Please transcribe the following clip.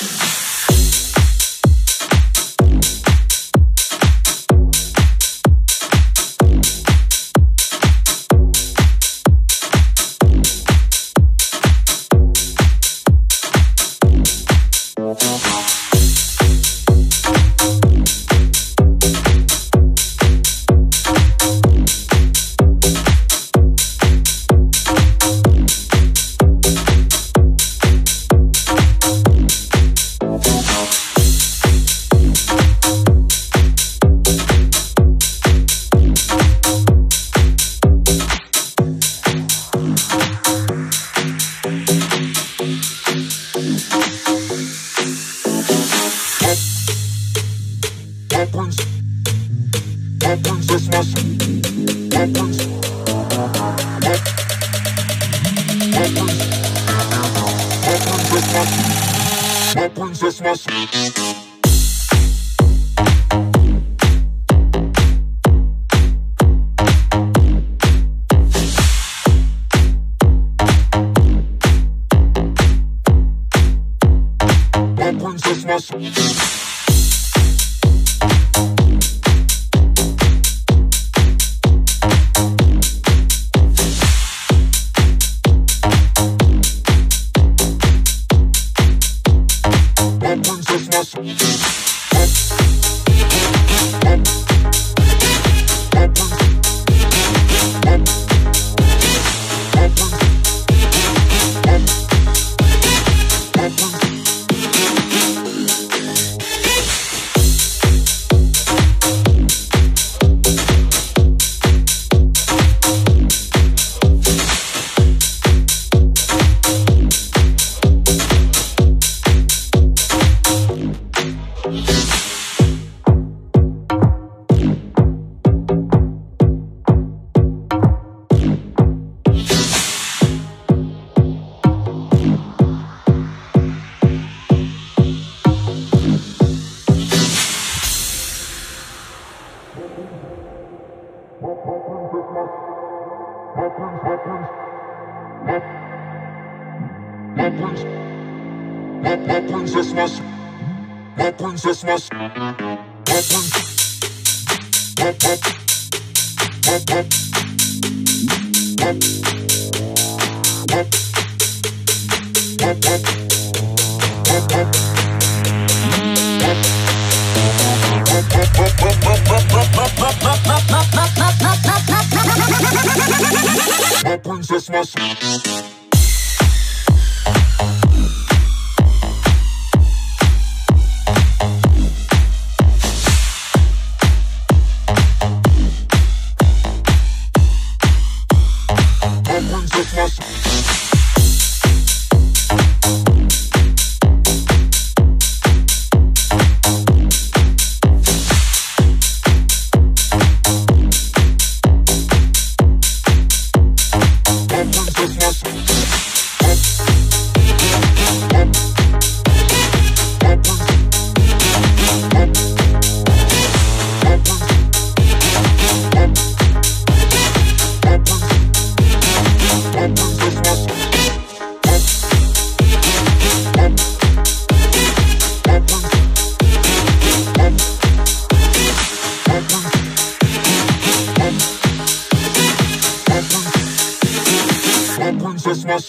you Weapons. Weapons, that's my school. Weapons. Weapons. Weapons, that's my school. Weapons, that's my school. My. business. My prince, princess must, princess must, Christmas. Christmas.